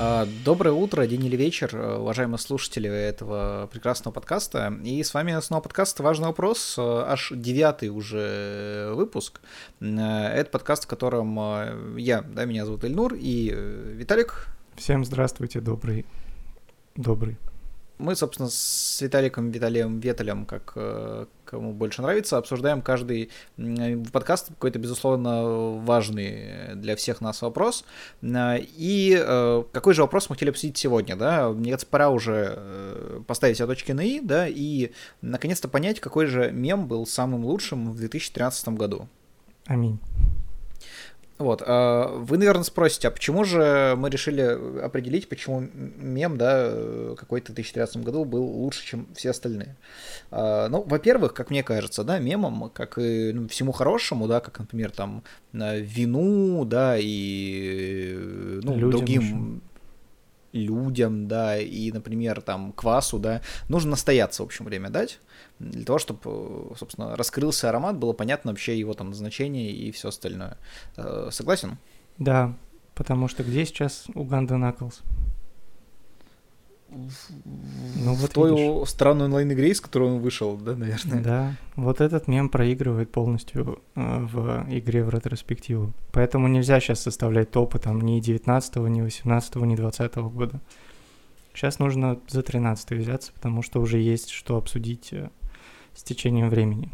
А, доброе утро, день или вечер, уважаемые слушатели этого прекрасного подкаста. И с вами снова подкаст «Важный вопрос», аж девятый уже выпуск. Это подкаст, в котором я, да, меня зовут Эльнур, и Виталик. Всем здравствуйте, добрый, добрый мы, собственно, с Виталиком Виталием Веталем, как э, кому больше нравится, обсуждаем каждый подкаст какой-то, безусловно, важный для всех нас вопрос. Э, и э, какой же вопрос мы хотели обсудить сегодня, да? Мне кажется, пора уже поставить все точки на «и», да, и наконец-то понять, какой же мем был самым лучшим в 2013 году. Аминь. Вот, а, вы, наверное, спросите, а почему же мы решили определить, почему мем, да, какой-то в 2013 году был лучше, чем все остальные? А, ну, во-первых, как мне кажется, да, мемом, как и ну, всему хорошему, да, как, например, там, вину, да, и ну, Людям другим... Еще людям, да, и, например, там, квасу, да, нужно настояться, в общем, время дать, для того, чтобы, собственно, раскрылся аромат, было понятно вообще его там назначение и все остальное. Э, согласен? Да, потому что где сейчас Уганда Наклс? Ну, вот в той видишь. странной онлайн-игре, из которой он вышел, да, наверное? Да, вот этот мем проигрывает полностью э, в игре в ретроспективу. Поэтому нельзя сейчас составлять топы там ни 19 ни 18 ни 20 года. Сейчас нужно за 13 взяться, потому что уже есть что обсудить э, с течением времени.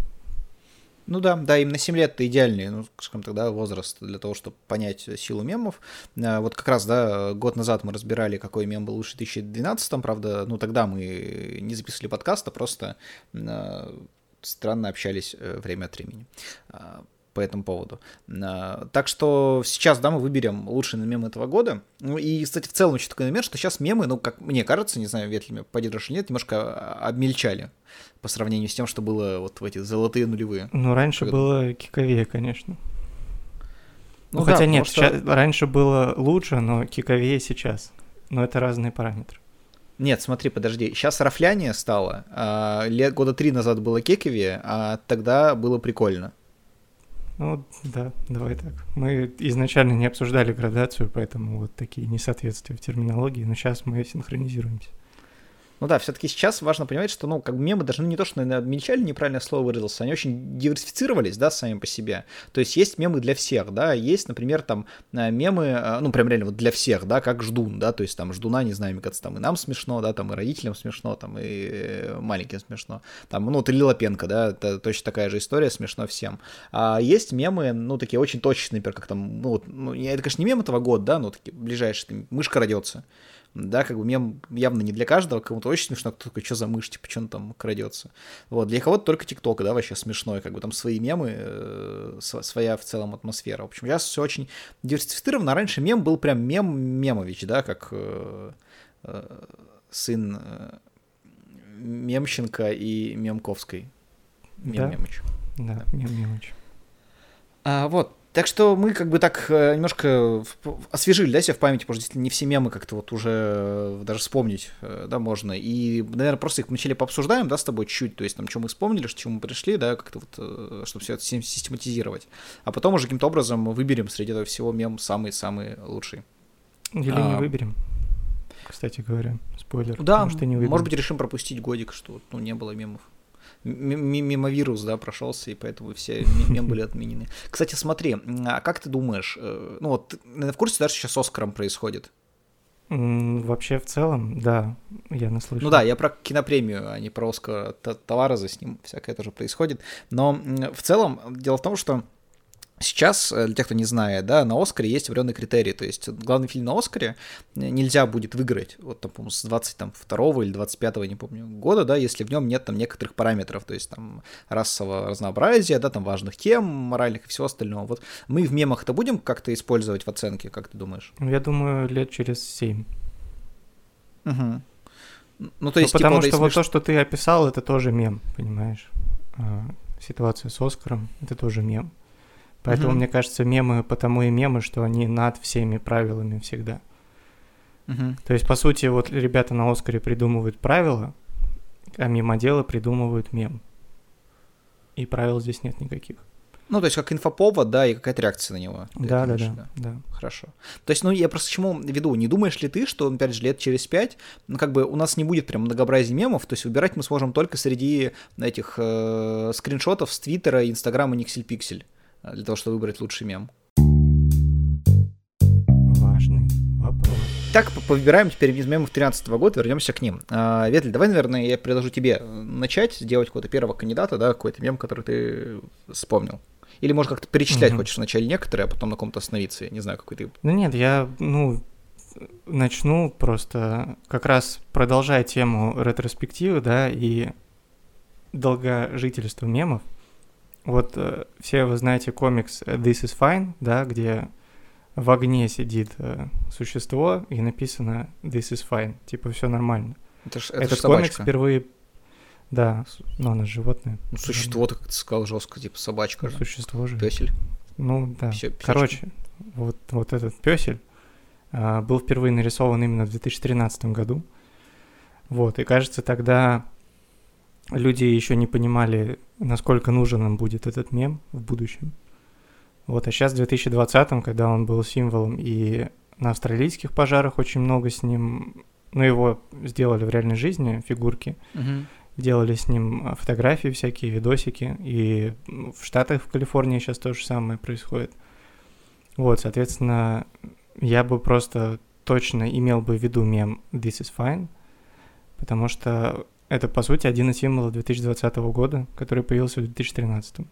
Ну да, да, именно 7 лет это идеальный, ну, скажем тогда, возраст для того, чтобы понять силу мемов. А, вот как раз, да, год назад мы разбирали, какой мем был лучше в 2012, правда, ну тогда мы не записывали подкаста, просто а, странно общались э, время от времени. А, по этому поводу. А, так что сейчас, да, мы выберем лучший мем этого года. Ну и, кстати, в целом еще такой момент, что сейчас мемы, ну, как мне кажется, не знаю, Ветли меня поддержишь или нет, немножко обмельчали по сравнению с тем, что было вот в эти золотые нулевые. Ну, раньше было киковее, конечно. Ну, ну да, хотя нет, что... сейчас, раньше было лучше, но киковее сейчас. Но это разные параметры. Нет, смотри, подожди. Сейчас рафляние стало. А, лет года три назад было кековее, а тогда было прикольно. Ну, да, давай так. Мы изначально не обсуждали градацию, поэтому вот такие несоответствия в терминологии, но сейчас мы синхронизируемся. Ну да, все-таки сейчас важно понимать, что, ну, как бы мемы даже ну, не то, что, наверное, обмельчали, неправильное слово выразился, они очень диверсифицировались, да, сами по себе. То есть есть мемы для всех, да, есть, например, там э, мемы, э, ну, прям реально вот для всех, да, как ждун, да, то есть там ждуна, не знаю, мне кажется, там и нам смешно, да, там и родителям смешно, там и э, маленьким смешно. Там, ну, ты Лилопенко, да, это точно такая же история, смешно всем. А есть мемы, ну, такие очень точечные, например, как там, ну, вот, ну, это, конечно, не мем этого года, да, но такие ближайшие, мышка родится да, как бы мем явно не для каждого, кому-то очень смешно, кто такой, что за мышь, типа, что он там крадется. Вот, для кого-то только ТикТок, да, вообще смешной, как бы там свои мемы, э, своя в целом атмосфера. В общем, сейчас все очень диверсифицировано, раньше мем был прям мем Мемович, да, как э, э, сын э, Мемченко и Мемковской. Мем Мемыч. Да, да. Мем Мемыч. А, вот, так что мы как бы так э, немножко освежили, да, себя в памяти, потому что не все мемы как-то вот уже э, даже вспомнить, э, да, можно. И, наверное, просто их вначале пообсуждаем, да, с тобой чуть-чуть, то есть там, что мы вспомнили, что чему мы пришли, да, как-то вот, чтобы все это систематизировать. А потом уже каким-то образом выберем среди этого всего мем самый-самый лучший. Или а... не выберем, кстати говоря, спойлер. Да, может, не может быть, решим пропустить годик, что ну, не было мемов мимо вирус, да, прошелся, и поэтому все мемы были отменены. Кстати, смотри, а как ты думаешь, э, ну вот, в курсе, да, что сейчас с Оскаром происходит? Вообще, в целом, да, я наслышал. Ну да, я про кинопремию, а не про Оскар товара за с ним, всякое тоже происходит. Но в целом, дело в том, что Сейчас, э, для тех, кто не знает, да, на Оскаре есть определенные критерии, то есть главный фильм на Оскаре нельзя будет выиграть, вот там, по-моему, с 22 или 25 не помню, года, да, если в нем нет там некоторых параметров, то есть там расового разнообразия, да, там важных тем, моральных и всего остального. Вот мы в мемах это будем как-то использовать в оценке, как ты думаешь? Я думаю, лет через 7. Угу. Ну, то есть, ну, потому типа, что вот смеш... то, что ты описал, это тоже мем, понимаешь? А, ситуация с Оскаром, это тоже мем. Поэтому, угу. мне кажется, мемы потому и мемы, что они над всеми правилами всегда. Угу. То есть, по сути, вот ребята на Оскаре придумывают правила, а мемоделы придумывают мем. И правил здесь нет никаких. Ну, то есть как инфоповод, да, и какая-то реакция на него. Да, да, да, да, да. Хорошо. То есть, ну, я просто к чему веду, не думаешь ли ты, что, опять же, лет через пять, ну, как бы у нас не будет прям многообразия мемов, то есть выбирать мы сможем только среди этих э, скриншотов с Твиттера, Инстаграма, Никсель Пиксель, для того, чтобы выбрать лучший мем. Важный вопрос. Так, выбираем теперь из мемов 13 года, вернемся к ним. А, Ветль, давай, наверное, я предложу тебе начать, сделать какого-то первого кандидата, да, какой-то мем, который ты вспомнил. Или, может, как-то перечислять mm-hmm. хочешь вначале некоторые, а потом на ком-то остановиться, я не знаю, какой ты... Ну нет, я, ну, начну просто как раз продолжая тему ретроспективы, да, и долгожительства мемов. Вот э, все вы знаете комикс This is Fine, да, где в огне сидит э, существо и написано This is fine, типа все нормально. Это ж, это Этот ж комикс впервые, да, но оно животное. Ну, существо, так ты сказал жестко, типа собачка. Ну, же. Существо же. Песель. Ну да. Все, Короче, вот, вот этот песель а, был впервые нарисован именно в 2013 году. Вот, и кажется, тогда люди еще не понимали, насколько нужен нам будет этот мем в будущем. Вот, а сейчас в 2020, когда он был символом, и на австралийских пожарах очень много с ним, ну, его сделали в реальной жизни, фигурки, угу. делали с ним а, фотографии всякие, видосики, и в Штатах, в Калифорнии сейчас то же самое происходит. Вот, соответственно, я бы просто точно имел бы в виду мем «This is fine», потому что это, по сути, один из символов 2020 года, который появился в 2013. Угу.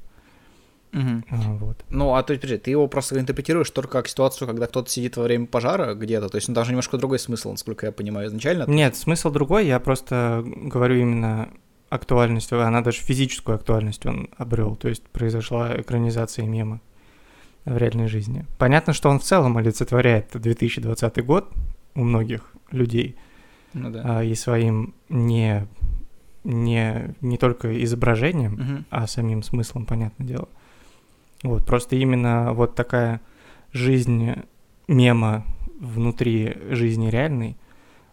А, вот. Ну, а то есть, подожди, ты его просто интерпретируешь только как ситуацию, когда кто-то сидит во время пожара где-то, то есть он даже немножко другой смысл, насколько я понимаю, изначально? Нет, смысл другой, я просто говорю именно актуальность, она даже физическую актуальность он обрел, то есть произошла экранизация мема в реальной жизни. Понятно, что он в целом олицетворяет 2020 год у многих людей, ну, да. а, и своим не, не, не только изображением, угу. а самим смыслом, понятное дело. Вот, просто именно вот такая жизнь мема внутри жизни реальной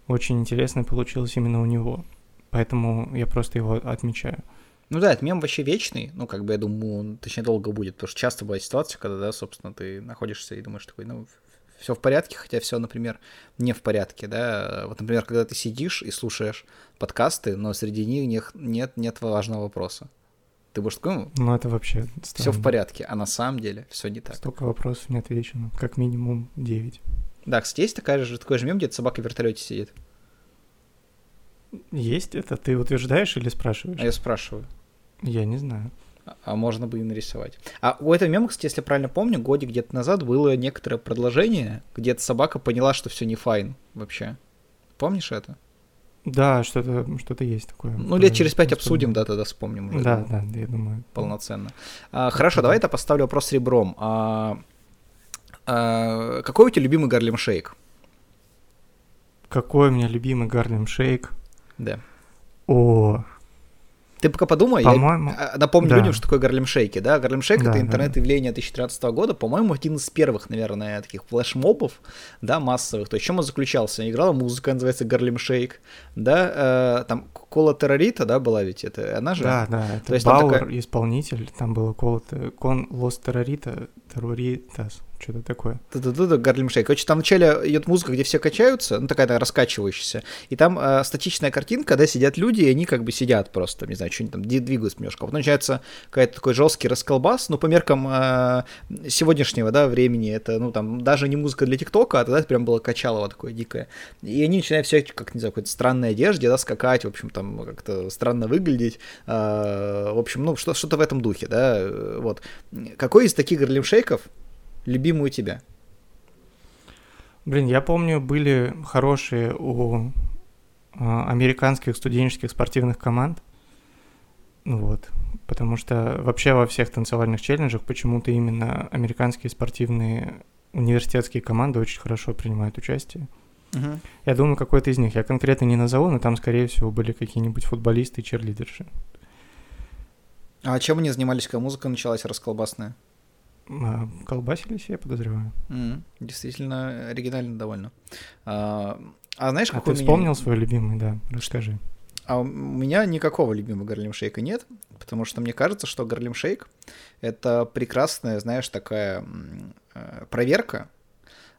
очень интересно получилось именно у него. Поэтому я просто его отмечаю. Ну да, это мем вообще вечный, ну, как бы, я думаю, он, точнее, долго будет, потому что часто бывает ситуация, когда, да, собственно, ты находишься и думаешь такой, ну, все в порядке, хотя все, например, не в порядке, да. Вот, например, когда ты сидишь и слушаешь подкасты, но среди них нет, нет важного вопроса. Ты будешь такой, ну, ну это вообще все в порядке, а на самом деле все не так. Столько вопросов не отвечено, как минимум 9. Да, кстати, есть такая же, такой же мем, где собака в вертолете сидит. Есть это? Ты утверждаешь или спрашиваешь? А я спрашиваю. Я не знаю. А, можно бы и нарисовать. А у этого мема, кстати, если я правильно помню, годик где-то назад было некоторое продолжение, где-то собака поняла, что все не файн вообще. Помнишь это? Да, что-то что есть такое. Ну, лет через пять обсудим, да, тогда вспомним уже. Да, да, я думаю. Полноценно. А, хорошо, давай я поставлю вопрос ребром. А, а, какой у тебя любимый Гарлем Шейк? Какой у меня любимый Гарлем Шейк? Да. О, ты пока подумай, по-моему, я напомню да. людям, что такое Гарлем Шейки, да? Гарлем Шейк да, это интернет-явление да. 2013 года, по-моему, один из первых, наверное, таких флешмобов, да, массовых. То есть, чем он заключался? Играла музыка, называется Гарлем Шейк, да, э, там Кола Террорита, да, была ведь это, она же? Да, да, это То есть, Бауэр, такая... исполнитель, там было Кола, Кон Лос Террорита, Терроритас, что-то такое. Гарлем Шейк. Короче, там вначале идет музыка, где все качаются, ну такая да, раскачивающаяся, и там э, статичная картинка, да, сидят люди, и они как бы сидят просто, не знаю, что-нибудь там двигаются немножко. Вот начинается какой-то такой жесткий расколбас, но по меркам э, сегодняшнего, да, времени, это, ну там, даже не музыка для ТикТока, а тогда это прям было качалово такое дикое. И они начинают все, как, не знаю, какой-то странной одежде, да, скакать, в общем, там как-то странно выглядеть, э, в общем, ну, что- что-то в этом духе, да, вот. Какой из таких Гарлем Шейков любимую у тебя? Блин, я помню, были хорошие у а, американских студенческих спортивных команд. Вот. Потому что вообще во всех танцевальных челленджах почему-то именно американские спортивные университетские команды очень хорошо принимают участие. Uh-huh. Я думаю, какой-то из них. Я конкретно не назову, но там, скорее всего, были какие-нибудь футболисты и черлидерши. А чем они занимались, когда музыка началась расколбасная? А, колбасились, я подозреваю. Mm, действительно оригинально довольно. А, а знаешь, а какой ты меня... вспомнил свой любимый, да? Расскажи. А у меня никакого любимого Гарлем Шейка нет, потому что мне кажется, что Гарлем Шейк — это прекрасная, знаешь, такая э, проверка,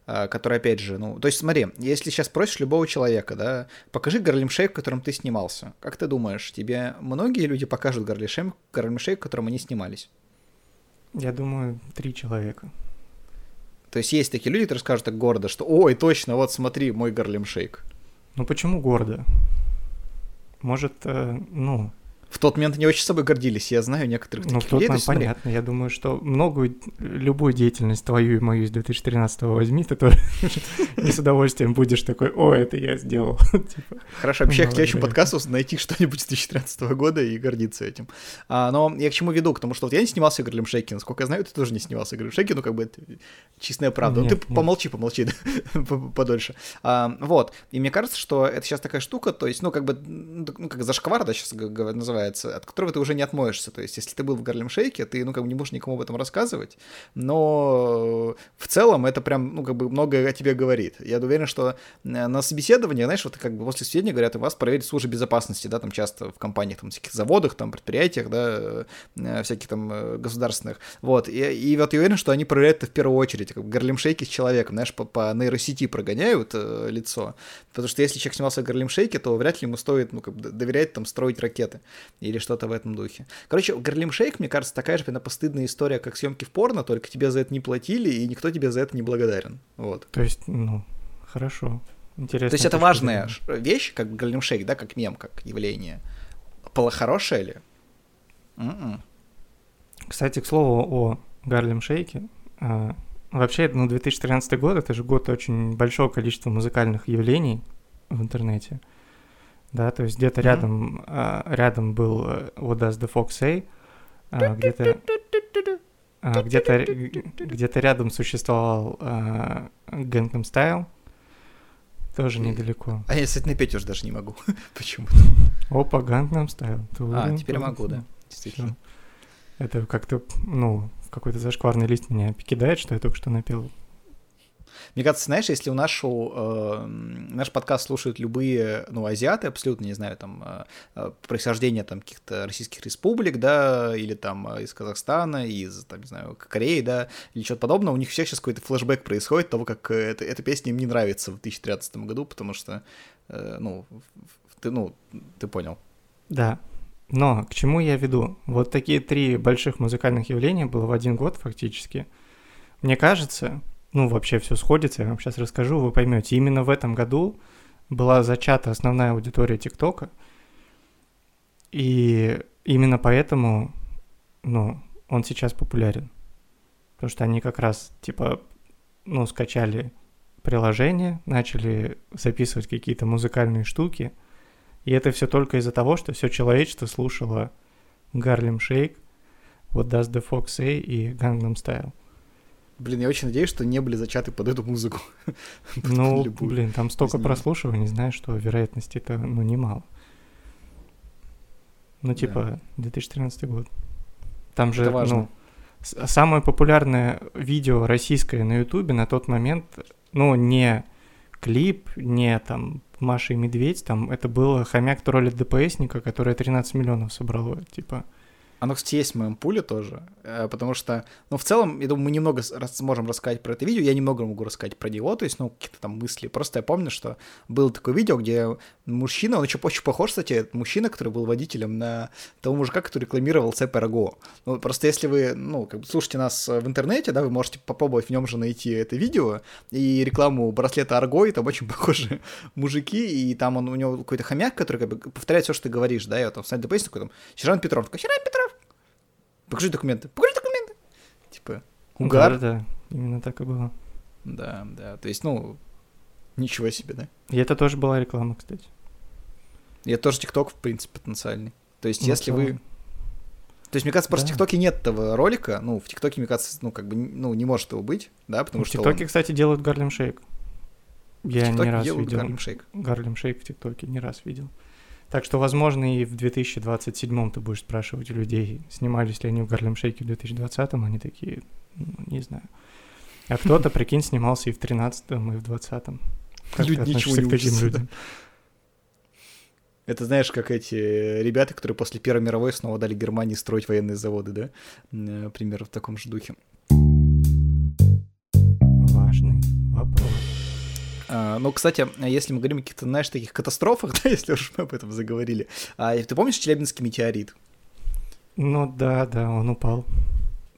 э, которая, опять же, ну, то есть смотри, если сейчас просишь любого человека, да, покажи Гарлем Шейк, в котором ты снимался, как ты думаешь, тебе многие люди покажут Гарлем Шейк, в котором они снимались? Я думаю, три человека. То есть есть такие люди, которые скажут так гордо, что «Ой, точно, вот смотри, мой Гарлем Шейк». Ну почему гордо? Может, э, ну, тот момент они очень собой гордились, я знаю некоторых ну, таких людей. Ну, понятно, я думаю, что многую, любую деятельность твою и мою из 2013 возьми, ты тоже не с удовольствием будешь такой, о, это я сделал. Типа, Хорошо, вообще к следующему подкасту найти что-нибудь с 2013 года и гордиться этим. А, но я к чему веду? К тому, что вот я не снимался в Гарлем Шейке, насколько я знаю, ты тоже не снимался в Гарлем Шейке, ну как бы это чистая правда. Ну ты помолчи, помолчи подольше. А, вот, и мне кажется, что это сейчас такая штука, то есть, ну как бы, ну как зашквар, да, сейчас называют, называется, от которого ты уже не отмоешься. То есть, если ты был в Гарлем Шейке, ты, ну, как бы не можешь никому об этом рассказывать, но в целом это прям, ну, как бы многое о тебе говорит. Я уверен, что э, на собеседовании, знаешь, вот как бы после сведения говорят, у вас проверить службы безопасности, да, там часто в компаниях, там, всяких заводах, там, предприятиях, да, э, всяких там э, государственных, вот, и, и вот я уверен, что они проверяют это в первую очередь, как Гарлем Шейки с человеком, знаешь, по, по нейросети прогоняют э, лицо, потому что если человек снимался в Гарлем Шейке, то вряд ли ему стоит, ну, как бы доверять там строить ракеты или что что-то в этом духе. Короче, Гарлем Шейк, мне кажется, такая же постыдная история, как съемки в порно, только тебе за это не платили, и никто тебе за это не благодарен. Вот. То есть, ну, хорошо. Интересно. То есть это важная вещь, как Гарлем Шейк, да, как мем, как явление. Хорошее ли? Mm-mm. М-м. Кстати, к слову о Гарлем Шейке. А, вообще, ну, 2013 год — это же год очень большого количества музыкальных явлений в интернете да, то есть где-то mm-hmm. рядом, а, рядом был What Does the Fox Say, а, где-то а, где-то где-то рядом существовал Gangnam Style, тоже недалеко. А я, кстати, напеть уже даже не могу. Почему-то. Опа, Gangnam Style. А, теперь могу, да. Действительно. Это как-то, ну, в какой-то зашкварный лист меня кидает, что я только что напел мне кажется, знаешь, если у нашу, э, наш подкаст слушают любые, ну, азиаты, абсолютно, не знаю, там, э, происхождения там каких-то российских республик, да, или там э, из Казахстана, из, там, не знаю, Кореи, да, или что-то подобное, у них всех сейчас какой-то флешбэк происходит того, как э, эта, эта песня им не нравится в 2013 году, потому что, э, ну, ты, ну, ты понял. Да, но к чему я веду? Вот такие три больших музыкальных явления было в один год фактически. Мне кажется, ну, вообще все сходится, я вам сейчас расскажу, вы поймете. Именно в этом году была зачата основная аудитория ТикТока, и именно поэтому, ну, он сейчас популярен. Потому что они как раз, типа, ну, скачали приложение, начали записывать какие-то музыкальные штуки, и это все только из-за того, что все человечество слушало Гарлем Шейк, вот Does the Fox Say и Gangnam Style. Блин, я очень надеюсь, что не были зачаты под эту музыку. Ну, блин, там столько прослушиваний, знаешь, что вероятности это, ну, немало. Ну, типа, 2013 год. Там же, ну, самое популярное видео российское на Ютубе на тот момент, ну, не клип, не там Маша и Медведь, там это было хомяк троллит ДПСника, которое 13 миллионов собрало, типа. Оно, кстати, есть в моем пуле тоже, э, потому что, ну, в целом, я думаю, мы немного сможем рассказать про это видео, я немного могу рассказать про него, то есть, ну, какие-то там мысли. Просто я помню, что было такое видео, где мужчина, он еще очень похож, кстати, мужчина, который был водителем на того мужика, который рекламировал цепь Раго. Ну, просто если вы, ну, как бы слушаете нас в интернете, да, вы можете попробовать в нем же найти это видео и рекламу браслета Арго, и там очень похожи мужики, и там он, у него какой-то хомяк, который как бы повторяет все, что ты говоришь, да, и вот там Саня Депейс такой там, Сержант Петров, такой, Сержант Петров, покажи документы, покажи документы. Типа, угар. Да, да, именно так и было. Да, да, то есть, ну, ничего себе, да. И это тоже была реклама, кстати. И это тоже ТикТок, в принципе, потенциальный. То есть, ну, если вы... То есть, мне кажется, просто да. в ТикТоке нет этого ролика. Ну, в ТикТоке, мне кажется, ну, как бы, ну, не может его быть, да, потому в что В ТикТоке, он... кстати, делают Harlem Shake. Я не раз видел. Гарлем Шейк. Harlem Shake в ТикТоке не раз видел. Так что, возможно, и в 2027 ты будешь спрашивать у людей, снимались ли они в Harlem Shake е в 2020, они такие, ну, не знаю. А кто-то, прикинь, снимался и в 13 и в 20 Как Люди ничего не учатся, людям? Это знаешь, как эти ребята, которые после Первой мировой снова дали Германии строить военные заводы, да? Э, примерно в таком же духе. Важный вопрос. А, ну, кстати, если мы говорим о каких-то, знаешь, таких катастрофах, да, если уж мы об этом заговорили, а, ты помнишь Челябинский метеорит? Ну да, да, он упал.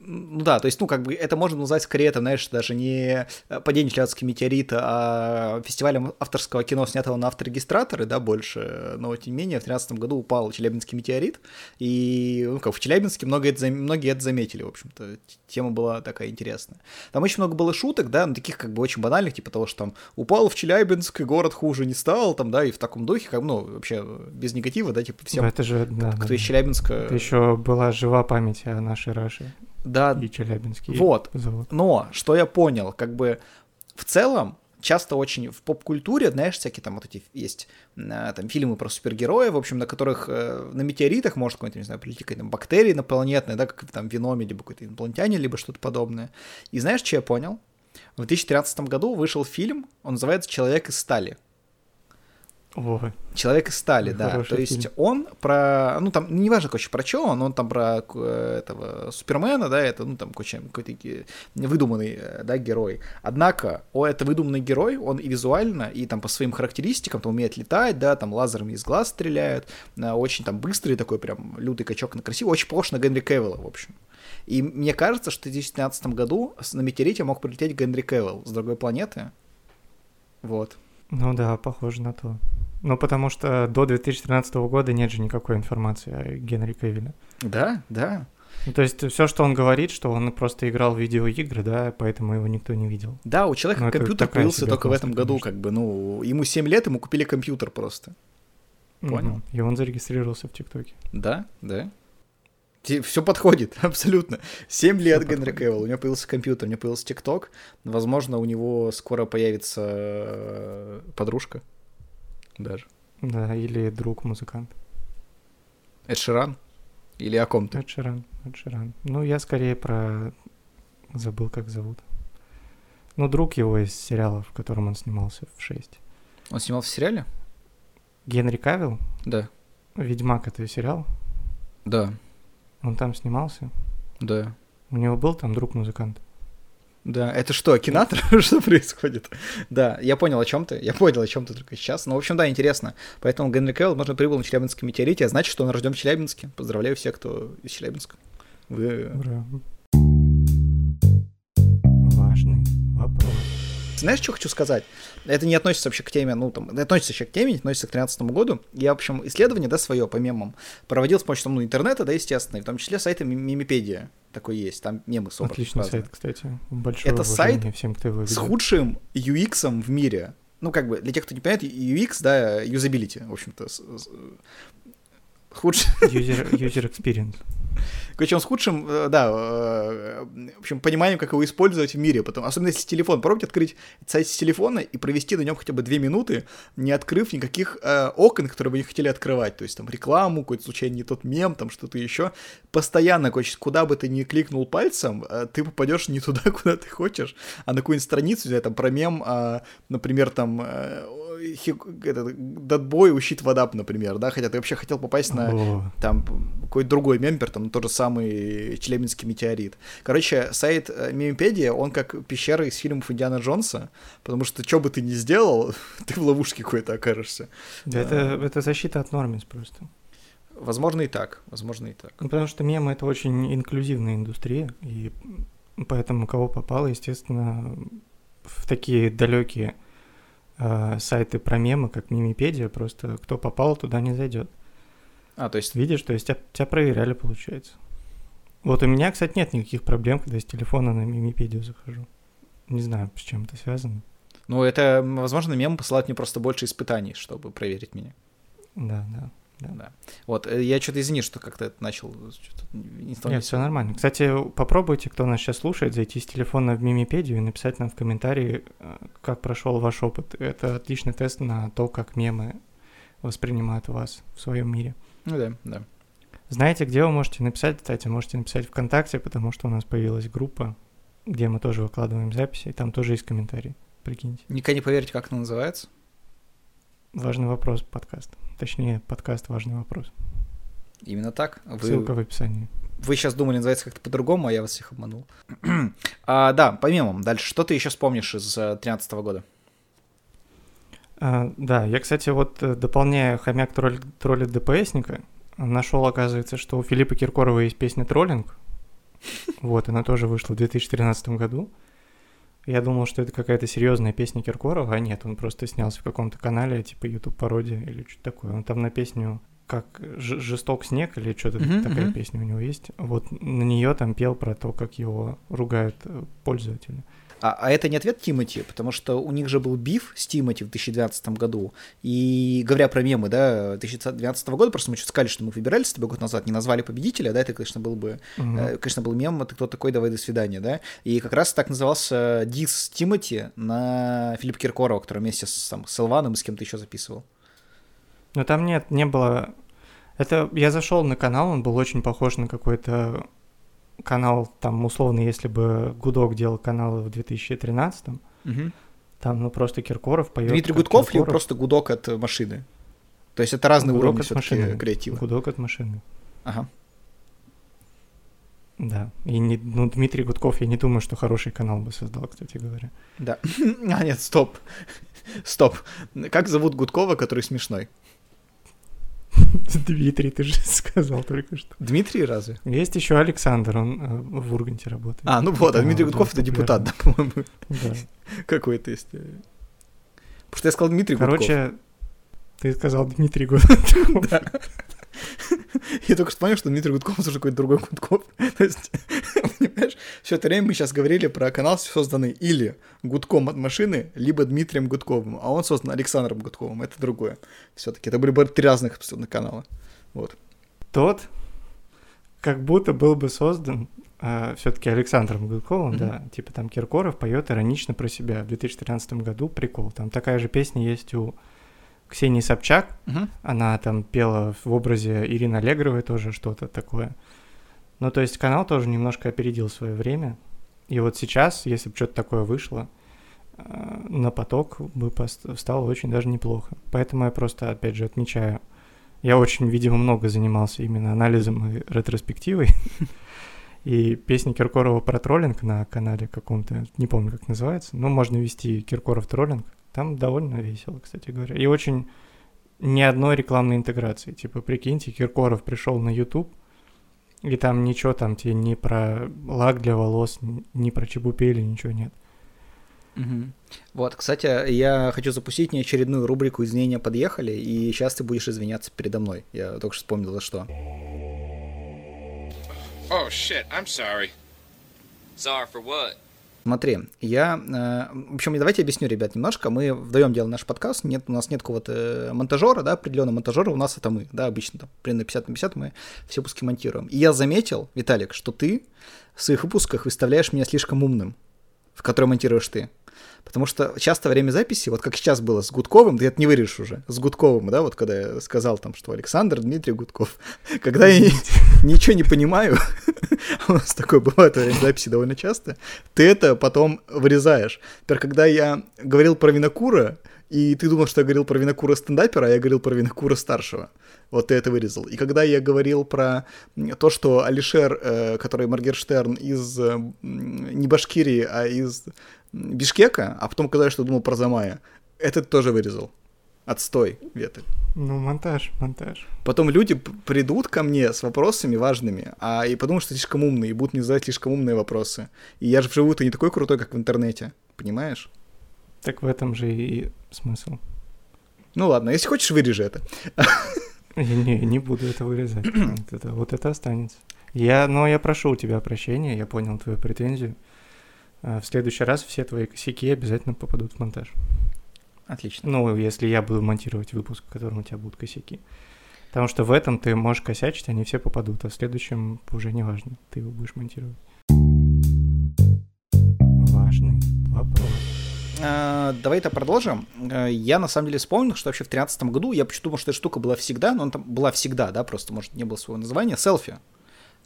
Ну да, то есть, ну, как бы это можно назвать скорее, это, знаешь, даже не э, падение Челябинского метеорита, а фестивалем авторского кино, снятого на авторегистраторы, да, больше, но тем не менее в 2013 году упал Челябинский метеорит, и, ну, как в Челябинске многие это, многие это заметили, в общем-то, тема была такая интересная. Там очень много было шуток, да, ну, таких как бы очень банальных, типа того, что там упал в Челябинск, и город хуже не стал, там, да, и в таком духе, как, ну, вообще без негатива, да, типа всем, это же, да, кто да, из Челябинска... Это еще была жива память о нашей Раше. Да. И Челябинский. Вот. Завод. Но, что я понял, как бы в целом, часто очень в поп-культуре, знаешь, всякие там вот эти есть э, там фильмы про супергероев, в общем, на которых э, на метеоритах может какой-то, не знаю, прилететь какая-то бактерия инопланетная, да, как там Веноме, либо какой-то инопланетяне, либо что-то подобное. И знаешь, что я понял? В 2013 году вышел фильм, он называется «Человек из стали». Ой. Человек из стали, да. То фильм. есть он про, ну там, неважно, короче, про что он, он там про этого Супермена, да, это, ну там, какой-то выдуманный, э, да, герой. Однако, о, это выдуманный герой, он и визуально, и там по своим характеристикам, там умеет летать, да, там лазерами из глаз стреляет, э, очень там быстрый такой прям лютый качок на красивый, очень похож на Генри Кевилла, в общем. И мне кажется, что в 2015 году на Метеорите мог прилететь Генри Кевилл с другой планеты. Вот. Ну да, похоже на то. Ну, потому что до 2013 года нет же никакой информации о Генри Кевилле. Да, да. Ну, то есть все, что он говорит, что он просто играл в видеоигры, да, поэтому его никто не видел. Да, у человека Но ну, компьютер появился только в этом году, конечно. как бы, ну, ему 7 лет, ему купили компьютер просто. Понял? Угу. И он зарегистрировался в ТикТоке. Да, да. Все подходит, абсолютно. 7 лет Всё Генри Кевилл, у него появился компьютер, у него появился ТикТок. Возможно, у него скоро появится э, подружка даже. Да, или друг-музыкант. Эд Ширан? Или о ком-то? Эд Ширан, Эд Ширан. Ну, я скорее про... Забыл, как зовут. Ну, друг его из сериала, в котором он снимался в 6. Он снимался в сериале? Генри Кавилл? Да. «Ведьмак» — это сериал? Да. Он там снимался? Да. У него был там друг-музыкант? Да, это что, кинатор? что происходит? Да, я понял, о чем ты. Я понял, о чем ты только сейчас. Ну, в общем, да, интересно. Поэтому Генри Кевилл, можно прибыл на Челябинском метеорите, а значит, что он рожден в Челябинске. Поздравляю всех, кто из Челябинска. Вы... Ура. Важный вопрос. Знаешь, что хочу сказать? Это не относится вообще к теме, ну, там, это относится еще к теме, не относится к 2013 году. Я, в общем, исследование, да, свое по мемам проводил с помощью, ну, интернета, да, естественно, и в том числе сайта Мимипедия. Такой есть, там мемы собраны. Отличный разные. сайт, кстати. Большое Это сайт всем, кто его с худшим UX в мире. Ну, как бы, для тех, кто не понимает, UX, да, юзабилити, в общем-то, худший... User, user experience. Короче, он с худшим, э, да, э, в общем, пониманием, как его использовать в мире. Потом, особенно если телефон. Попробуйте открыть сайт с телефона и провести на нем хотя бы две минуты, не открыв никаких э, окон, которые вы не хотели открывать. То есть там рекламу, какой-то случайно не тот мем, там что-то еще. Постоянно, короче, куда бы ты ни кликнул пальцем, э, ты попадешь не туда, куда ты хочешь, а на какую-нибудь страницу, где там про мем, э, например, там... Э, этот, Датбой ущит водап, например, да, хотя ты вообще хотел попасть на О. там какой-то другой мемпер, там тот же самый Челябинский метеорит. Короче, сайт э, Мемпедия, он как пещера из фильмов Индиана Джонса, потому что что бы ты ни сделал, ты в ловушке какой-то окажешься. Да, это, это защита от нормис просто. Возможно и так, возможно и так. Ну, потому что мемы — это очень инклюзивная индустрия, и поэтому кого попало, естественно, в такие далекие э, сайты про мемы, как Мимипедия, просто кто попал, туда не зайдет. А, то есть... Видишь, то есть тебя, тебя проверяли, получается. Вот у меня, кстати, нет никаких проблем, когда с телефона на Мимипедию захожу. Не знаю, с чем это связано. Ну, это, возможно, мемы посылают мне просто больше испытаний, чтобы проверить меня. Да, да. Да. да. Вот, э, я что-то извини, что как-то это начал. Не стал Нет, все нормально. Кстати, попробуйте, кто нас сейчас слушает, зайти с телефона в мимипедию и написать нам в комментарии, э, как прошел ваш опыт. Это отличный тест на то, как мемы воспринимают вас в своем мире. Ну да, да. Знаете, где вы можете написать, кстати, можете написать ВКонтакте, потому что у нас появилась группа, где мы тоже выкладываем записи, и там тоже есть комментарии, прикиньте. Никогда не поверите, как она называется? Важный вопрос подкаст. Точнее, подкаст «Важный вопрос». Именно так. Вы... Ссылка в описании. Вы сейчас думали, называется как-то по-другому, а я вас всех обманул. а, да, по мемам. Дальше. Что ты еще вспомнишь из 2013 э, года? А, да, я, кстати, вот э, дополняя хомяк тролль, тролля ДПСника, нашел, оказывается, что у Филиппа Киркорова есть песня «Троллинг». Вот, она тоже вышла в 2013 году. Я думал, что это какая-то серьезная песня Киркорова, а нет, он просто снялся в каком-то канале, типа YouTube пародия или что-то такое. Он там на песню как жесток снег или что-то uh-huh, такая uh-huh. песня у него есть. Вот на нее там пел про то, как его ругают э, пользователи. А, а это не ответ Тимати, потому что у них же был биф с Тимати в 2012 году. И говоря про мемы, да, 2012 года, просто мы что сказали, что мы выбирали с тобой год назад, не назвали победителя, да, это, конечно, был бы, угу. э, конечно, был мем, ты кто такой, давай до свидания, да. И как раз так назывался дис Тимати на Филиппа Киркорова, который вместе с, там, с Илваном и с кем-то еще записывал. Но там нет, не было... Это я зашел на канал, он был очень похож на какой-то канал, там, условно, если бы Гудок делал каналы в 2013 угу. там, ну, просто Киркоров поет. Дмитрий Гудков Киркоров. или просто Гудок от машины? То есть это разные Гудок уровни от машины. креатива. Гудок от машины. Ага. Да. И не, ну, Дмитрий Гудков, я не думаю, что хороший канал бы создал, кстати говоря. Да. А, нет, стоп. Стоп. Как зовут Гудкова, который смешной? Дмитрий, ты же сказал только что. Дмитрий разве? Есть еще Александр, он э, в Урганте работает. А, ну вот, а Дмитрий Гудков это депутат, да, по-моему. Да. Какой-то есть. Потому что я сказал Дмитрий Гудков. Короче, ты сказал Дмитрий Гудков. Я только что понял, что Дмитрий Гудков уже какой-то другой Гудков. То есть, понимаешь, все это время мы сейчас говорили про канал, созданный или Гудком от машины, либо Дмитрием Гудковым, а он создан Александром Гудковым. Это другое. Все-таки это были бы три разных абсолютно канала. Вот. Тот, как будто был бы создан а, все-таки Александром Гудковым, mm-hmm. да, типа там Киркоров поет иронично про себя в 2013 году, прикол. Там такая же песня есть у Ксении Собчак, угу. она там пела в образе Ирины Аллегровой тоже что-то такое. Ну, то есть канал тоже немножко опередил свое время. И вот сейчас, если бы что-то такое вышло, э, на поток бы стало очень даже неплохо. Поэтому я просто, опять же, отмечаю, я очень, видимо, много занимался именно анализом и ретроспективой. И песня Киркорова про троллинг на канале каком-то, не помню, как называется, но можно вести Киркоров троллинг. Там довольно весело, кстати говоря. И очень ни одной рекламной интеграции. Типа, прикиньте, Киркоров пришел на YouTube, и там ничего там тебе ни про лак для волос, ни про чебупели, ничего нет. Угу. Вот, кстати, я хочу запустить не очередную рубрику «Извинения подъехали», и сейчас ты будешь извиняться передо мной. Я только что вспомнил, за что. Oh, shit, I'm sorry. Sorry for what? Смотри, я... Э, в общем, давайте объясню, ребят, немножко. Мы вдвоем делаем наш подкаст, нет, у нас нет какого-то э, монтажера, да, определенного монтажера, у нас это мы, да, обычно там, примерно 50 на 50 мы все выпуски монтируем. И я заметил, Виталик, что ты в своих выпусках выставляешь меня слишком умным, в который монтируешь ты. Потому что часто время записи, вот как сейчас было с Гудковым, ты это не вырежешь уже, с Гудковым, да, вот когда я сказал там, что Александр Дмитрий Гудков, когда я ничего не понимаю, у нас такое бывает во время записи довольно часто, ты это потом вырезаешь. Например, когда я говорил про Винокура, и ты думал, что я говорил про Винокура стендапера, а я говорил про Винокура старшего. Вот ты это вырезал. И когда я говорил про то, что Алишер, э, который Маргерштерн из э, не Башкирии, а из Бишкека, а потом когда я что думал про Замая, этот тоже вырезал. Отстой, Ветель. Ну, монтаж, монтаж. Потом люди придут ко мне с вопросами важными, а и подумают, что слишком умные, и будут мне задать слишком умные вопросы. И я же вживую-то не такой крутой, как в интернете, понимаешь? Так в этом же и смысл. Ну ладно, если хочешь, вырежи это. Не, не буду это вырезать. Вот это, вот это останется. Я, но я прошу у тебя прощения, я понял твою претензию. А в следующий раз все твои косяки обязательно попадут в монтаж. Отлично. Ну, если я буду монтировать выпуск, в котором у тебя будут косяки. Потому что в этом ты можешь косячить, они все попадут, а в следующем уже не важно, ты его будешь монтировать. Важный вопрос. А, давай это продолжим. А, я на самом деле вспомнил, что вообще в 2013 году, я почему думал, что эта штука была всегда, но она там была всегда, да, просто, может, не было своего названия, селфи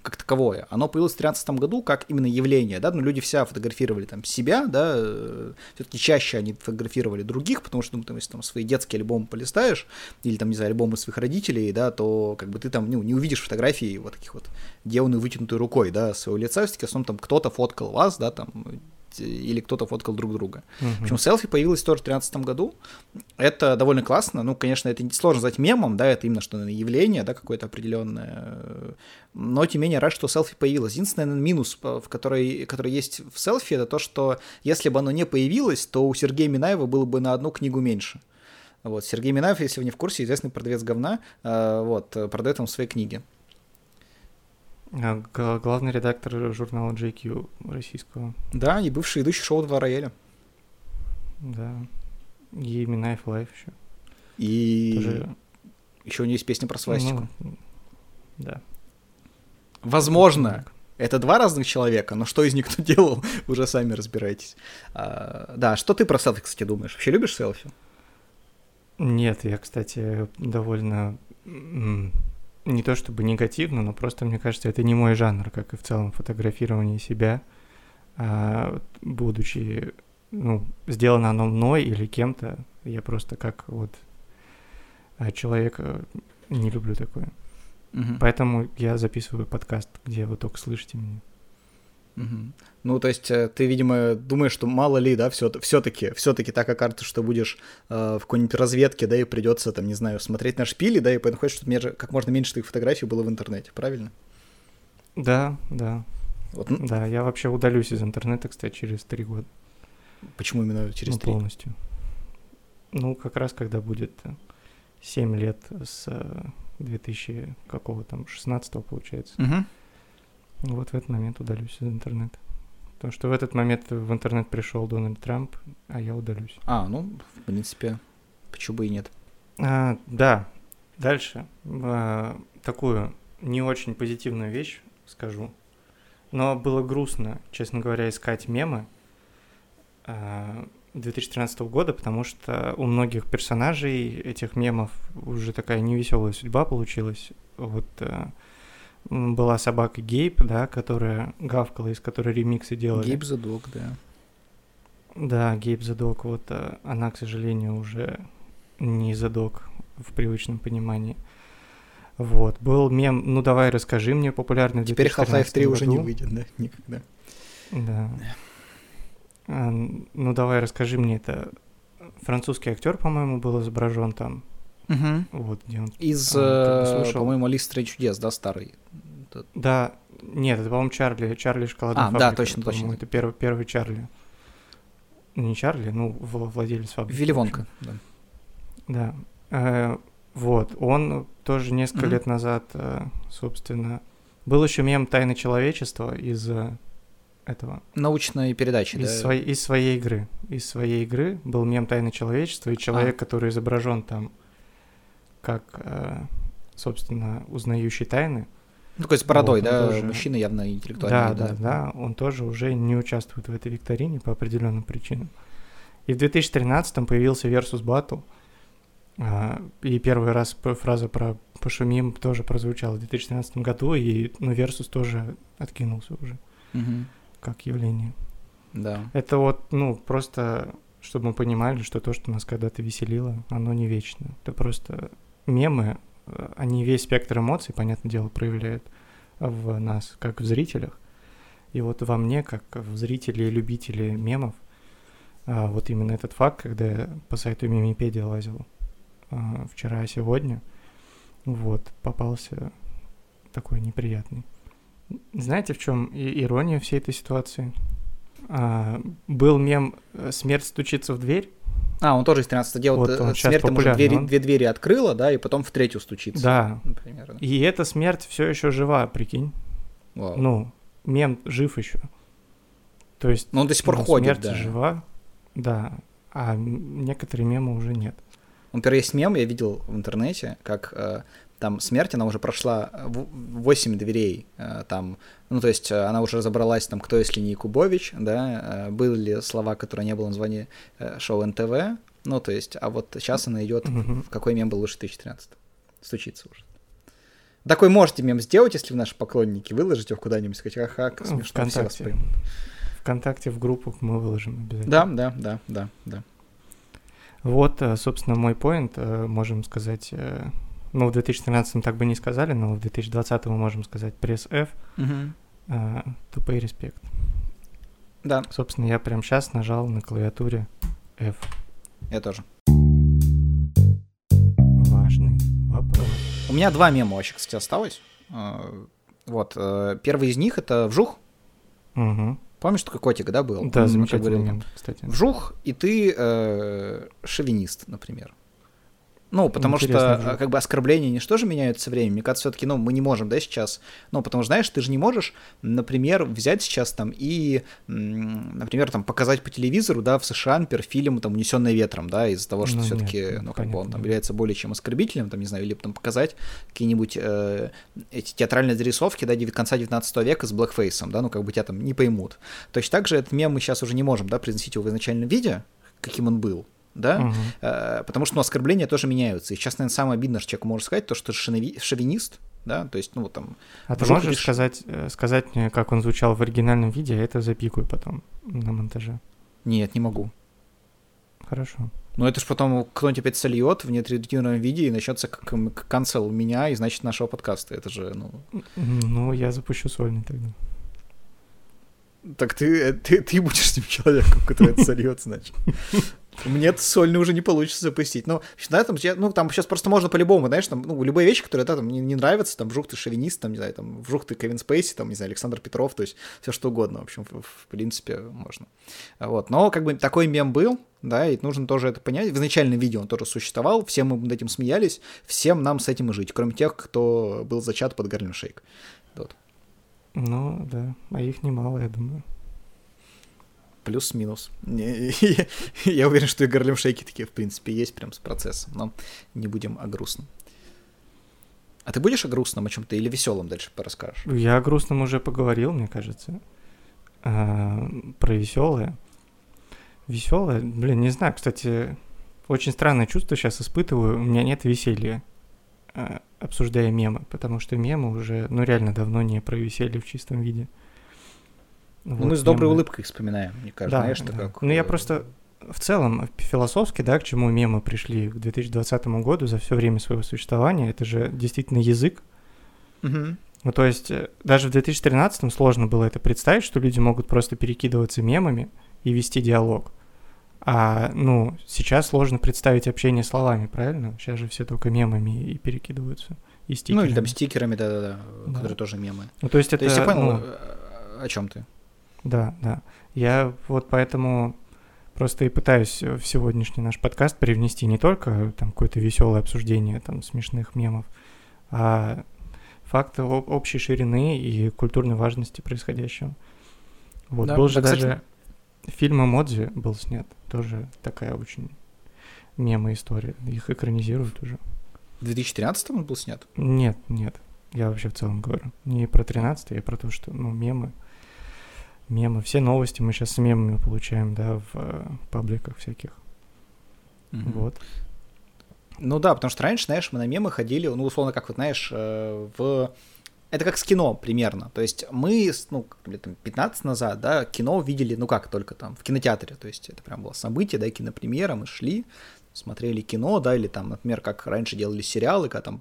как таковое. Оно появилось в 2013 году как именно явление, да, ну, люди вся фотографировали там себя, да, э, все-таки чаще они фотографировали других, потому что, ну, там, если там свои детские альбомы полистаешь, или там, не знаю, альбомы своих родителей, да, то как бы ты там, ну, не увидишь фотографии вот таких вот деланной вытянутой рукой, да, своего лица, все-таки в основном там кто-то фоткал вас, да, там, или кто-то фоткал друг друга. Uh-huh. Причем селфи появилось тоже в 2013 году. Это довольно классно. Ну, конечно, это сложно назвать мемом, да, это именно что явление, да, какое-то определенное. Но, тем не менее, рад, что селфи появилось. Единственный наверное, минус, в который, который есть в селфи, это то, что если бы оно не появилось, то у Сергея Минаева было бы на одну книгу меньше. Вот, Сергей Минаев, если вы не в курсе, известный продавец говна, э, вот, продает там свои книги. А, главный редактор журнала GQ российского. Да, и бывший ведущий шоу «Два рояля». Да. И Минаев Live еще. И Тоже... еще у него есть песня про свастику. Ну, да. Возможно, это два разных человека, но что из них кто делал, уже сами разбирайтесь. А, да, что ты про селфи, кстати, думаешь? Вообще любишь селфи? Нет, я, кстати, довольно не то чтобы негативно, но просто мне кажется, это не мой жанр, как и в целом фотографирование себя, а, будучи, ну, сделано оно мной или кем-то, я просто как вот а, человек э, не люблю такое. Угу. Поэтому я записываю подкаст, где вы только слышите меня. Угу. Ну, то есть э, ты, видимо, думаешь, что мало ли, да, все, все-таки, все-таки так окажется, что будешь э, в какой-нибудь разведке, да, и придется, там, не знаю, смотреть на шпили, да, и поэтому хочешь, чтобы как можно меньше твоих фотографий было в интернете, правильно? Да, да. Вот. Да, я вообще удалюсь из интернета, кстати, через три года. Почему именно через три? Ну, полностью. Ну, как раз когда будет 7 лет с 2000 э, какого там, 16 получается. Угу. Вот в этот момент удалюсь из интернета. Потому что в этот момент в интернет пришел Дональд Трамп, а я удалюсь. А, ну, в принципе, почему бы и нет. А, да, дальше. А, такую не очень позитивную вещь скажу. Но было грустно, честно говоря, искать мемы а, 2013 года, потому что у многих персонажей этих мемов уже такая невеселая судьба получилась. Вот а, была собака Гейб, да, которая гавкала, из которой ремиксы делали. Гейб Задок, да. Да, Гейб Задок, вот э, она, к сожалению, уже не Задок в привычном понимании. Вот, был мем «Ну давай расскажи мне» популярный Теперь Half-Life 3 году. уже не выйдет, да, никогда. Да. А, «Ну давай расскажи мне» — это французский актер, по-моему, был изображен там. Угу. Вот где он. Из, а, по-моему, Страны чудес, да, старый. Да, нет, это, по-моему, Чарли, Чарли шоколадная а, фабрика. да, точно, точно. Это первый, первый Чарли. Не Чарли, ну, владелец фабрики. Вилли Вонка, да. Да. Э, вот, он тоже несколько mm-hmm. лет назад, э, собственно, был еще мем «Тайны человечества» из э, этого. Научной передачи, из да? Своей, из своей игры. Из своей игры был мем «Тайны человечества», и человек, а. который изображен там как, э, собственно, узнающий тайны, ну, такой с бородой, вот, да, тоже... мужчина явно интеллектуальный. Да, да, да, да, он тоже уже не участвует в этой викторине по определенным причинам. И в 2013 появился Versus Battle, а, и первый раз фраза про «пошумим» тоже прозвучала в 2013 году, и ну, Versus тоже откинулся уже угу. как явление. Да. Это вот, ну, просто, чтобы мы понимали, что то, что нас когда-то веселило, оно не вечно. Это просто мемы, Э, они весь спектр эмоций, понятное дело, проявляют в нас, как в зрителях. И вот во мне, как в зрителе и любителе мемов, а, вот именно этот факт, когда я по сайту Мимипедия лазил а, вчера и сегодня, вот, попался такой неприятный. Знаете, в чем ирония всей этой ситуации? А, был мем э, «Смерть стучится в дверь», а, он тоже из 13 дел. Вот он смерть там уже двери, он... две двери открыла, да, и потом в третью стучится. Да. Например, да. И эта смерть все еще жива, прикинь. Вау. Ну, мем жив еще. То есть. Но он до сих пор ну, ходит, смерть да. жива, да. А некоторые мемы уже нет. Например, есть мем, я видел в интернете, как э, там смерть, она уже прошла 8 дверей, э, там, ну, то есть э, она уже разобралась, там, кто если не Якубович, да, э, были слова, которые не было в названии шоу НТВ, ну, то есть, а вот сейчас она идет, mm-hmm. в какой мем был лучше 2013 стучится уже. Такой можете мем сделать, если вы наши поклонники, выложите его куда-нибудь, сказать, ага, как смешно, Вконтакте. все вас поймут. Вконтакте в группу мы выложим обязательно. Да, да, да, да, да. Вот, э, собственно, мой поинт, э, можем сказать, э, ну, в 2013 так бы не сказали, но в 2020 мы можем сказать пресс F, угу. тупой респект. Да. Собственно, я прямо сейчас нажал на клавиатуре F. Я тоже. Важный вопрос. У меня два мема вообще, кстати, осталось. Вот. Первый из них — это вжух. Угу. Помнишь, такой котик, да, был? Да, замечательный момент, кстати. Вжух, и ты э, шовинист, например. Ну, потому Интересно, что, как бы, оскорбления что же меняют со временем. Мне кажется, все-таки, ну, мы не можем, да, сейчас. Ну, потому что, знаешь, ты же не можешь, например, взять сейчас там и, например, там показать по телевизору, да, в США, например, фильм там «Унесенный ветром», да, из-за того, что ну, все-таки, ну, как бы он там является более чем оскорбительным, там, не знаю, или там показать какие-нибудь э, эти театральные зарисовки, да, конца 19 века с блэкфейсом, да, ну, как бы тебя там не поймут. Точно так же этот мем мы сейчас уже не можем, да, произносить его в изначальном виде, каким он был, да, угу. э, потому что ну, оскорбления тоже меняются. И сейчас, наверное, самое обидное, что человек может сказать, то, что шовини... шовинист, да, то есть, ну, вот там... А ты можешь лишь... сказать, э, сказать мне, как он звучал в оригинальном виде, я это запикаю потом на монтаже? Нет, не могу. Хорошо. Ну, это ж потом кто-нибудь опять сольет в неотредактированном виде и начнется как канцел меня и, значит, нашего подкаста. Это же, ну... Ну, я запущу сольный тогда. Так ты, э, ты, ты будешь тем человеком, который это сольет, значит. Мне сольный уже не получится запустить. Ну, на этом, ну, там сейчас просто можно по-любому, знаешь, там, ну, любые вещи, которые, да, там, не, не нравятся, там, вжух ты шовинист, там, не знаю, там, вжух ты Кевин Спейси, там, не знаю, Александр Петров, то есть все что угодно, в общем, в, в принципе, можно. Вот, но, как бы, такой мем был, да, и нужно тоже это понять. В изначальном видео он тоже существовал, все мы над этим смеялись, всем нам с этим и жить, кроме тех, кто был зачат под Гарлем Шейк. Вот. Ну, да, а их немало, я думаю плюс-минус. Я уверен, что и Гарлем Шейки такие, в принципе, есть прям с процессом, но не будем о грустном. А ты будешь о грустном о чем-то или веселом дальше порасскажешь? Я о грустном уже поговорил, мне кажется. А, про веселое. Веселое, блин, не знаю, кстати, очень странное чувство сейчас испытываю. У меня нет веселья, а, обсуждая мемы, потому что мемы уже, ну, реально давно не про веселье в чистом виде. Вот, мы с доброй мемы. улыбкой вспоминаем, мне кажется, да, знаешь, да. как... Ну, я э, просто в целом, философски, да, к чему мемы пришли к 2020 году за все время своего существования, это же действительно язык. Угу. Ну, то есть, э, даже в 2013 сложно было это представить, что люди могут просто перекидываться мемами и вести диалог. А, ну, сейчас сложно представить общение словами, правильно? Сейчас же все только мемами и перекидываются. И стикерами. Ну, или там стикерами, да-да-да, да. которые тоже мемы. Ну, то есть это... То есть я понял, ну, э, о чем ты? Да, да. Я вот поэтому просто и пытаюсь в сегодняшний наш подкаст привнести не только там какое-то веселое обсуждение там смешных мемов, а факты общей ширины и культурной важности происходящего. Вот, да, был же да, даже кстати... фильм «Эмодзи» был снят, тоже такая очень мема история, их экранизируют уже. В 2013 он был снят? Нет, нет, я вообще в целом говорю. Не про 13 а про то, что, ну, мемы, мемы, все новости мы сейчас с мемами получаем, да, в э, пабликах всяких. Mm-hmm. Вот. Ну да, потому что раньше, знаешь, мы на мемы ходили, ну, условно, как вот, знаешь, э, в... Это как с кино примерно. То есть мы, ну, лет там 15 назад, да, кино видели, ну как, только там в кинотеатре. То есть это прям было событие, да, кинопремьера, мы шли, смотрели кино, да, или там, например, как раньше делали сериалы, когда там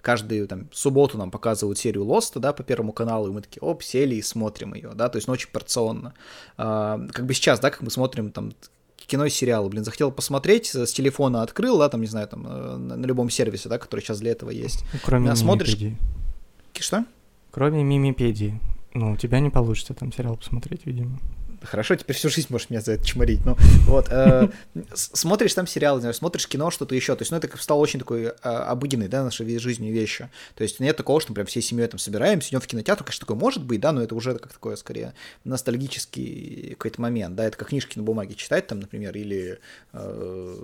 каждую там субботу нам показывают серию Лоста, да, по Первому каналу, и мы такие, оп, сели и смотрим ее, да, то есть, ну, очень порционно. А, как бы сейчас, да, как мы смотрим там кино и сериалы, блин, захотел посмотреть, с телефона открыл, да, там, не знаю, там, э, на, на любом сервисе, да, который сейчас для этого есть. Ну, кроме а, смотришь... Что? Кроме мимипедии. Ну, у тебя не получится там сериал посмотреть, видимо. Хорошо, теперь всю жизнь можешь меня за это чморить. Ну, вот, э, смотришь там сериал, знаю, смотришь кино, что-то еще. То есть, ну, это стало очень такой э, обыденной, да, нашей жизнью вещью. То есть, нет такого, что прям всей семьей там собираемся, идем в кинотеатр, конечно, такое может быть, да, но это уже как такое, скорее, ностальгический какой-то момент, да, это как книжки на бумаге читать там, например, или, э,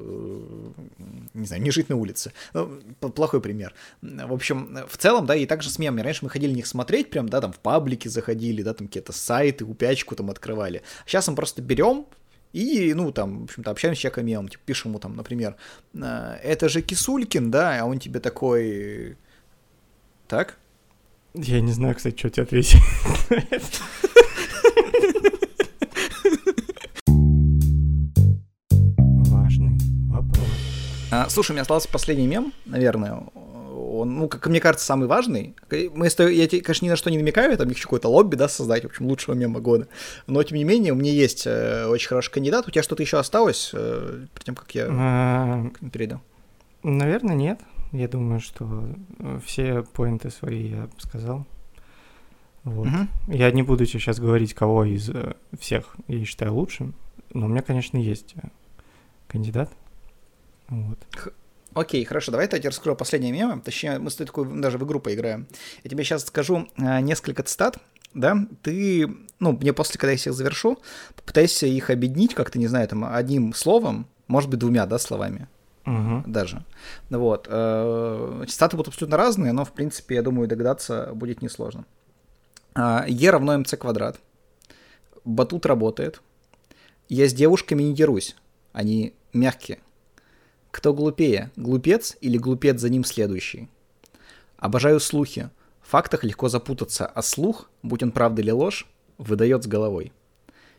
не знаю, не жить на улице. Ну, плохой пример. В общем, в целом, да, и также с мемами. Раньше мы ходили на них смотреть, прям, да, там в паблики заходили, да, там какие-то сайты, упячку там открывали. Сейчас мы просто берем и, ну, там, в общем-то, общаемся с человеком мемом, типа, пишем ему там, например, «Э, это же Кисулькин, да, а он тебе такой, Так? Я не знаю, кстати, что тебе ответить. Важный вопрос. А, слушай, у меня остался последний мем, наверное. Он, ну, как мне кажется, самый важный. Мы, я, конечно, ни на что не намекаю, там еще какое-то лобби, да, создать, в общем, лучшего мема года. Но, тем не менее, у меня есть э, очень хороший кандидат. У тебя что-то еще осталось, э, перед тем, как я а... перейду? Наверное, нет. Я думаю, что э, все поинты свои я сказал. Вот. Угу. Я не буду сейчас говорить, кого из э, всех я считаю лучшим, но у меня, конечно, есть э, кандидат. Вот. Окей, хорошо, давай я тебе раскрою последнее мемо. Точнее, мы с тобой такую даже в игру поиграем. Я тебе сейчас скажу э, несколько цитат, да, ты, ну, мне после, когда я их завершу, попытайся их объединить как-то, не знаю, там, одним словом, может быть, двумя, да, словами угу. даже. Вот. Э, цитаты будут абсолютно разные, но, в принципе, я думаю, догадаться будет несложно. Э, е равно МЦ квадрат. Батут работает. Я с девушками не дерусь. Они мягкие. Кто глупее, глупец или глупец за ним следующий? Обожаю слухи. В фактах легко запутаться, а слух, будь он правда или ложь, выдает с головой.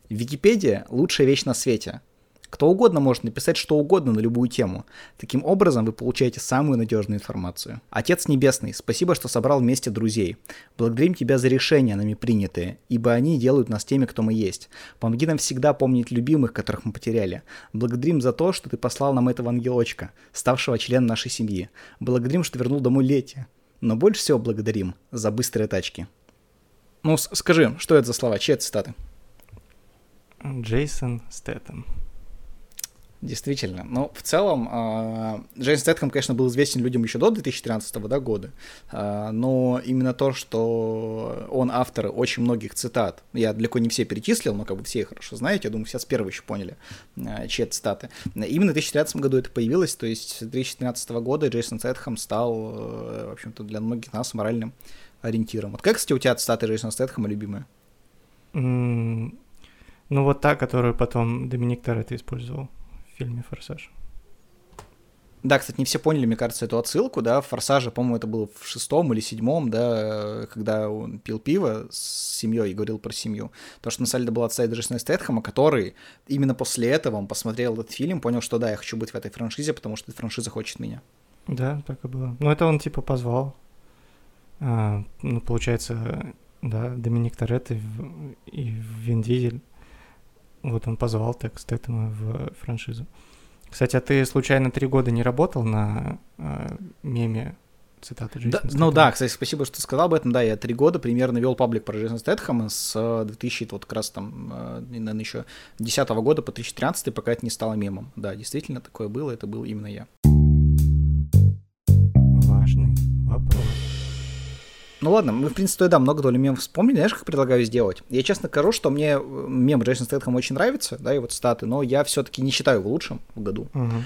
Википедия – лучшая вещь на свете. Кто угодно может написать что угодно на любую тему. Таким образом вы получаете самую надежную информацию. Отец Небесный, спасибо, что собрал вместе друзей. Благодарим Тебя за решения, нами принятые, ибо они делают нас теми, кто мы есть. Помоги нам всегда помнить любимых, которых мы потеряли. Благодарим за то, что Ты послал нам этого ангелочка, ставшего членом нашей семьи. Благодарим, что вернул домой Лети. Но больше всего благодарим за быстрые тачки. Ну, скажи, что это за слова? Чьи это цитаты? Джейсон Стэттем. Действительно. Но в целом э, Джейсон Стэтхэм, конечно, был известен людям еще до 2013 да, года, э, но именно то, что он автор очень многих цитат, я далеко не все перечислил, но как бы все их хорошо знаете, я думаю, все с первого еще поняли, э, чьи цитаты. Именно в 2013 году это появилось, то есть с 2013 года Джейсон Стэтхэм стал, в общем-то, для многих нас моральным ориентиром. Вот как, кстати, у тебя цитаты Джейсона Стэтхэма любимые? Mm, ну, вот та, которую потом Доминик Торетто использовал фильме «Форсаж». Да, кстати, не все поняли, мне кажется, эту отсылку, да, в «Форсаже», по-моему, это было в шестом или седьмом, да, когда он пил пиво с семьей и говорил про семью. То, что на самом деле был отца Джейсона Стэтхэма, который именно после этого он посмотрел этот фильм, понял, что да, я хочу быть в этой франшизе, потому что эта франшиза хочет меня. Да, так и было. Ну, это он типа позвал. А, ну, получается, да, Доминик Торетто и Вин Дизель вот он позвал так Стэттема в франшизу. Кстати, а ты случайно три года не работал на э, меме цитаты Джейсона да, Ну да, кстати, спасибо, что сказал об этом. Да, я три года примерно вел паблик про Джейсона Стэтхэма с 2000, вот как раз там, э, наверное, еще 10 года по 2013, пока это не стало мемом. Да, действительно, такое было, это был именно я. Важный вопрос. Ну ладно, мы, в принципе, да, много доли мемов вспомнили. Знаешь, как предлагаю сделать? Я честно скажу, что мне э, мем Джейсон Стэтхэм очень нравится, да, и вот статы, но я все-таки не считаю его лучшим в году. Угу.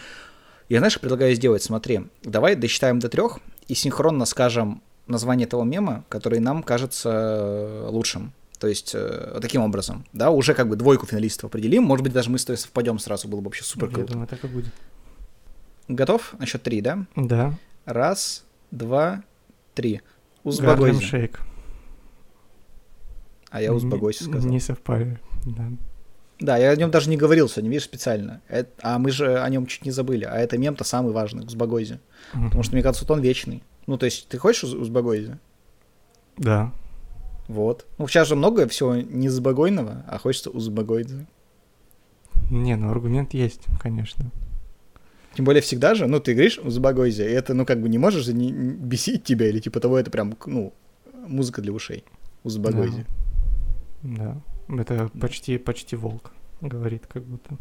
Я, знаешь, предлагаю сделать, смотри, давай досчитаем до трех и синхронно скажем название того мема, который нам кажется э, лучшим. То есть э, таким образом, да, уже как бы двойку финалистов определим. Может быть, даже мы с тобой совпадем сразу, было бы вообще супер круто. Я думаю, так и будет. Готов? На счет три, да? Да. Раз, два, три. Узбагойзи. шейк. А я Узбагойси сказал. Не совпали, да. Да, я о нем даже не говорил сегодня, видишь, специально. Это, а мы же о нем чуть не забыли. А это мем-то самый важный, Узбагойзи. Угу. Потому что, мне кажется, вот он вечный. Ну, то есть, ты хочешь Узбагойзи? Да. Вот. Ну, сейчас же много всего не забагойного, а хочется Узбагойзи. Не, ну аргумент есть, конечно. Тем более всегда же, ну, ты говоришь Узбагойзе, и это, ну, как бы не можешь же не бесить тебя, или типа того, это прям, ну, музыка для ушей. Узбагойзе. Да. да. Это почти, почти волк, говорит как будто.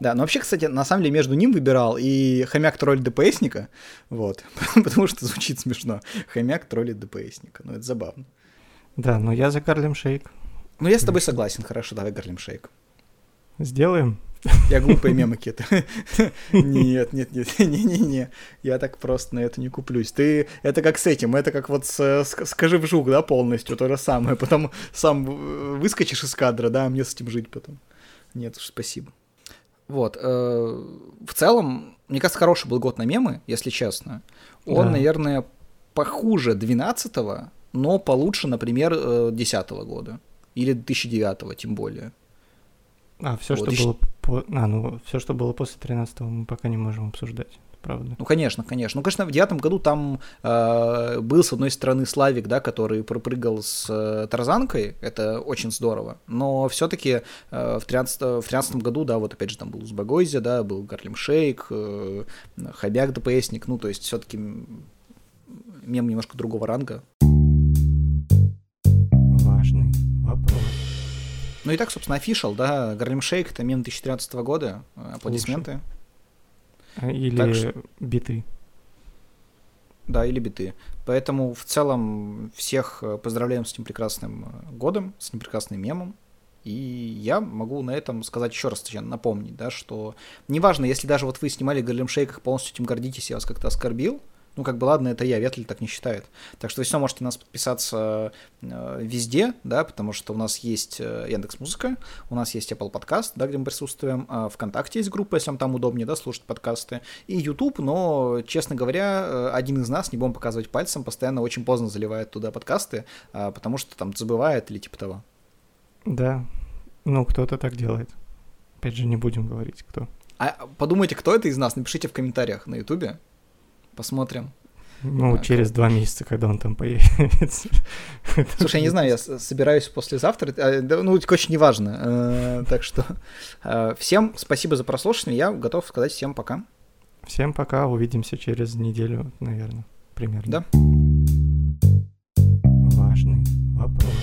Да, но вообще, кстати, на самом деле между ним выбирал и хомяк тролль ДПСника, вот, потому что звучит смешно. Хомяк троллит ДПСника, ну это забавно. Да, но я за Гарлем Шейк. Ну я с тобой согласен, хорошо, давай Гарлем Шейк. Сделаем? Я глупые мемы какие-то. Нет, нет, нет, не-не-не. Я так просто на это не куплюсь. Ты, это как с этим, это как вот с, скажи вжух, да, полностью, то же самое. Потом сам выскочишь из кадра, да, а мне с этим жить потом. Нет уж, спасибо. Вот. Э, в целом, мне кажется, хороший был год на мемы, если честно. Он, да. наверное, похуже 12 но получше, например, 10 года. Или 2009 тем более. А, все, вот, что было по... А, ну, все, что было после 13 мы пока не можем обсуждать правда. Ну, конечно, конечно. Ну, конечно, в девятом году там э, был, с одной стороны, Славик, да, который пропрыгал с э, Тарзанкой, это очень здорово, но все-таки э, в, 13, в 13 году, да, вот опять же там был Узбагойзе, да, был Гарлем Шейк, э, Хабяк ДПСник, ну, то есть все-таки мем немножко другого ранга. Ну и так, собственно, офишал, да, Гарлем Шейк, это мем 2013 года, аплодисменты. Лучше. Или так что... биты. Да, или биты. Поэтому в целом всех э, поздравляем с этим прекрасным э, годом, с этим прекрасным мемом. И я могу на этом сказать еще раз, точнее, напомнить, да, что неважно, если даже вот вы снимали Гарлем Шейках, полностью этим гордитесь, я вас как-то оскорбил, ну, как бы, ладно, это я, Ветль так не считает. Так что вы все можете нас подписаться э, везде, да, потому что у нас есть э, Яндекс Музыка, у нас есть Apple Podcast, да, где мы присутствуем, э, ВКонтакте есть группа, если вам там удобнее, да, слушать подкасты, и YouTube, но, честно говоря, э, один из нас, не будем показывать пальцем, постоянно очень поздно заливает туда подкасты, э, потому что там забывает или типа того. Да, ну, кто-то так делает. Опять же, не будем говорить, кто. А подумайте, кто это из нас, напишите в комментариях на Ютубе. Посмотрим. Ну, а, через как... два месяца, когда он там появится. Слушай, я не знаю, я собираюсь послезавтра. А, ну, очень неважно. Э, так что э, всем спасибо за прослушивание. Я готов сказать всем пока. Всем пока. Увидимся через неделю, наверное, примерно. Да. Важный вопрос.